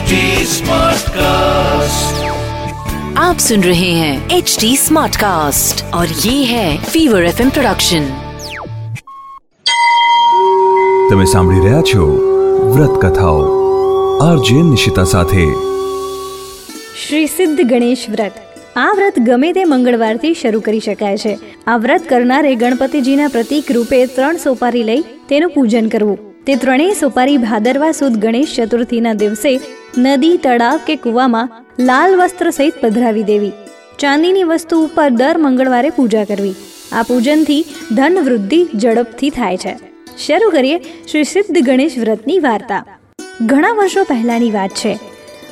HD Smartcast. आप सुन रहे हैं एच डी स्मार्ट कास्ट और ये है फीवर एफ प्रोडक्शन તમે સાંભળી રહ્યા છો વ્રત કથાઓ આરજે નિશિતા સાથે શ્રી સિદ્ધ ગણેશ વ્રત આ વ્રત ગમે તે મંગળવારથી શરૂ કરી શકાય છે આ વ્રત કરનારે ગણપતિજીના પ્રતીક રૂપે ત્રણ સોપારી લઈ તેનું પૂજન કરવું તે ત્રણેય સોપારી ભાદરવા સુદ ગણેશ ચતુર્થીના દિવસે નદી, તળાવ કે કૂવામાં લાલ વસ્ત્ર સહિત પધરાવી દેવી. ચાંદીની વસ્તુ ઉપર દર મંગળવારે પૂજા કરવી. આ પૂજનથી ધન વૃદ્ધિ ઝડપથી થાય છે. શરૂ કરીએ શ્રી સિદ્ધ ગણેશ વ્રતની વાર્તા. ઘણા વર્ષો પહેલાની વાત છે.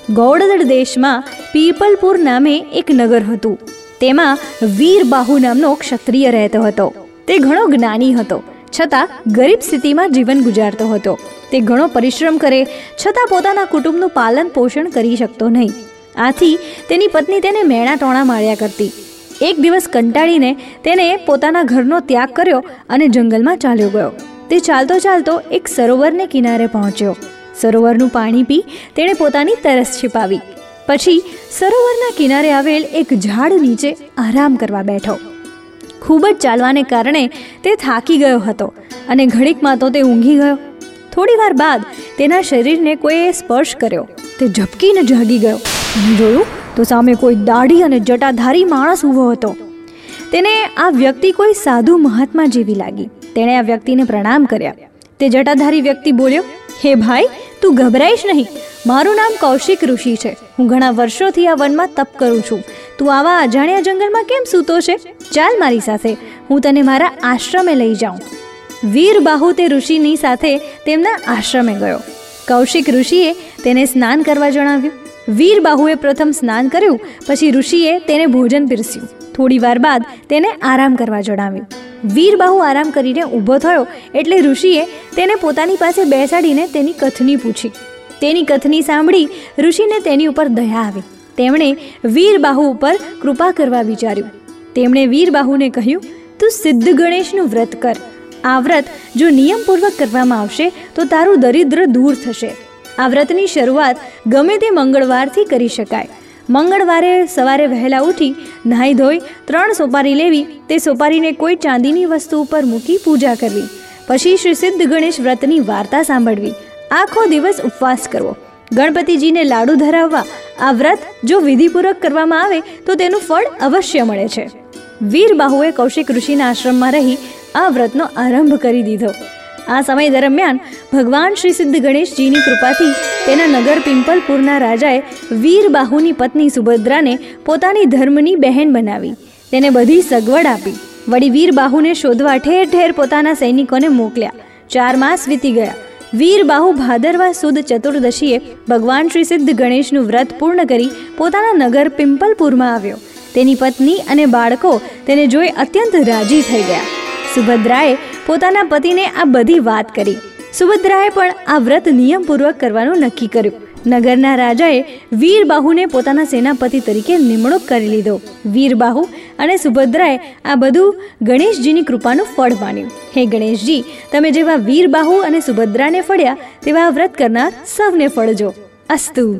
ગૌડદળ દેશમાં પીપલપુર નામે એક નગર હતું. તેમાં વીરબાહુ નામનો ક્ષત્રિય રહેતો હતો. તે ઘણો જ્ઞાની હતો. છતાં ગરીબ સ્થિતિમાં જીવન ગુજારતો હતો. તે ઘણો પરિશ્રમ કરે, છતાં પોતાના કુટુંબનું પાલન પોષણ કરી શકતો નહીં. આથી તેની પત્ની તેને મેણા ટોણા માર્યા કરતી. એક દિવસ કંટાળીને તેને પોતાના ઘરનો ત્યાગ કર્યો અને જંગલમાં ચાલ્યો ગયો. તે ચાલતો ચાલતો એક સરોવરને કિનારે પહોંચ્યો. સરોવરનું પાણી પી તેણે પોતાની તરસ છિપાવી. પછી સરોવરના કિનારે આવેલ એક ઝાડ નીચે આરામ કરવા બેઠો. ખૂબ જ ચાલવાને કારણે તે થાકી ગયો હતો અને ઘડીકમાં તો તે ઊંઘી ગયો. થોડી વાર બાદ તેના શરીરને કોઈએ સ્પર્શ કર્યો. તે ઝબકીને જાગી ગયો. અને જોયું તો સામે કોઈ દાઢી અને જટાધારી માણસ ઊભો હતો. તેને આ વ્યક્તિ કોઈ સાધુ મહાત્મા જેવી લાગી. તેણે આ વ્યક્તિને પ્રણામ કર્યા. તે જટાધારી વ્યક્તિ બોલ્યો હે ભાઈ, તું ગભરાઈશ નહીં. મારું નામ કૌશિક ઋષિ છે. હું ઘણા વર્ષોથી આ વનમાં તપ કરું છું. તું આવા અજાણ્યા જંગલમાં કેમ સૂતો છે? ચાલ મારી સાથે. હું તને મારા આશ્રમે લઈ જાઉં. વીરબાહુ તે ઋષિની સાથે તેમના આશ્રમે ગયો. કૌશિક ઋષિએ તેને સ્નાન કરવા જણાવ્યું. વીરબાહુએ પ્રથમ સ્નાન કર્યું, પછી ઋષિએ તેને ભોજન પીરસ્યું. થોડી વાર બાદ તેને આરામ કરવા જણાવ્યું. વીરબાહુ આરામ કરીને ઊભો થયો એટલે ઋષિએ તેને પોતાની પાસે બેસાડીને તેની કથની પૂછી. તેની કથની સાંભળી ઋષિને તેની ઉપર દયા આવી. તેમણે વીરબાહુ ઉપર કૃપા કરવા વિચાર્યું. તેમણે વીરબાહુને કહ્યું, તું સિદ્ધ ગણેશનું વ્રત કર. આ વ્રત જો નિયમપૂર્વક કરવામાં આવશે, તો તારું દરિદ્ર દૂર થશે. આ વ્રતની શરૂઆત ગમે તે મંગળવારથી કરી શકાય. મંગળવારે સવારે વહેલા ઉઠી નાહી ધોઈ ત્રણ સોપારી લેવી. તે સોપારીને કોઈ ચાંદીની વસ્તુ ઉપર મૂકી પૂજા કરવી. પછી શ્રી સિદ્ધ ગણેશ વ્રતની વાર્તા સાંભળવી. આખો દિવસ ઉપવાસ કરવો. ગણપતિજીને લાડુ ધરાવવા. આ વ્રત જો વિધિપૂર્વક કરવામાં આવે તો તેનું ફળ અવશ્ય મળે છે. વીરબાહુએ કૌશિક ઋષિના આશ્રમમાં રહી આ વ્રતનો આરંભ કરી દીધો. આ સમય દરમિયાન ભગવાન શ્રી સિદ્ધ ગણેશજીની કૃપાથી તેના નગર પિંપલપુરના રાજાએ વીરબાહુની પત્ની સુભદ્રાને પોતાની ધર્મની બહેન બનાવી. તેને બધી સગવડ આપી. વળી વીરબાહુને શોધવા ઠેર ઠેર પોતાના સૈનિકોને મોકલ્યા. ચાર માસ વીતી ગયા. વીરબાહુ ભાદરવા સુદ ચતુર્દશીએ ભગવાન શ્રી સિદ્ધ ગણેશનું વ્રત પૂર્ણ કરી પોતાના નગર પિંપલપુરમાં આવ્યો. તેની પત્ની અને બાળકો તેને જોઈ અત્યંત રાજી થઈ ગયા. સુભદ્રાએ પોતાના પતિને આ બધી વાત કરી. સુભદ્રાએ પણ આ વ્રત નિયમપૂર્વક કરવાનું નક્કી કર્યું. નગરના રાજાએ વીરબાહુને પોતાના સેનાપતિ તરીકે નિમણૂક કરી લીધો. વીરબાહુ અને સુભદ્રાએ આ બધું ગણેશજીની કૃપાનું ફળ માન્યું. હે ગણેશજી, તમે જેવા વીરબાહુ અને સુભદ્રાને ફળ્યા, તેવા આ વ્રત કરનાર સૌને ફળજો. અસ્તુ.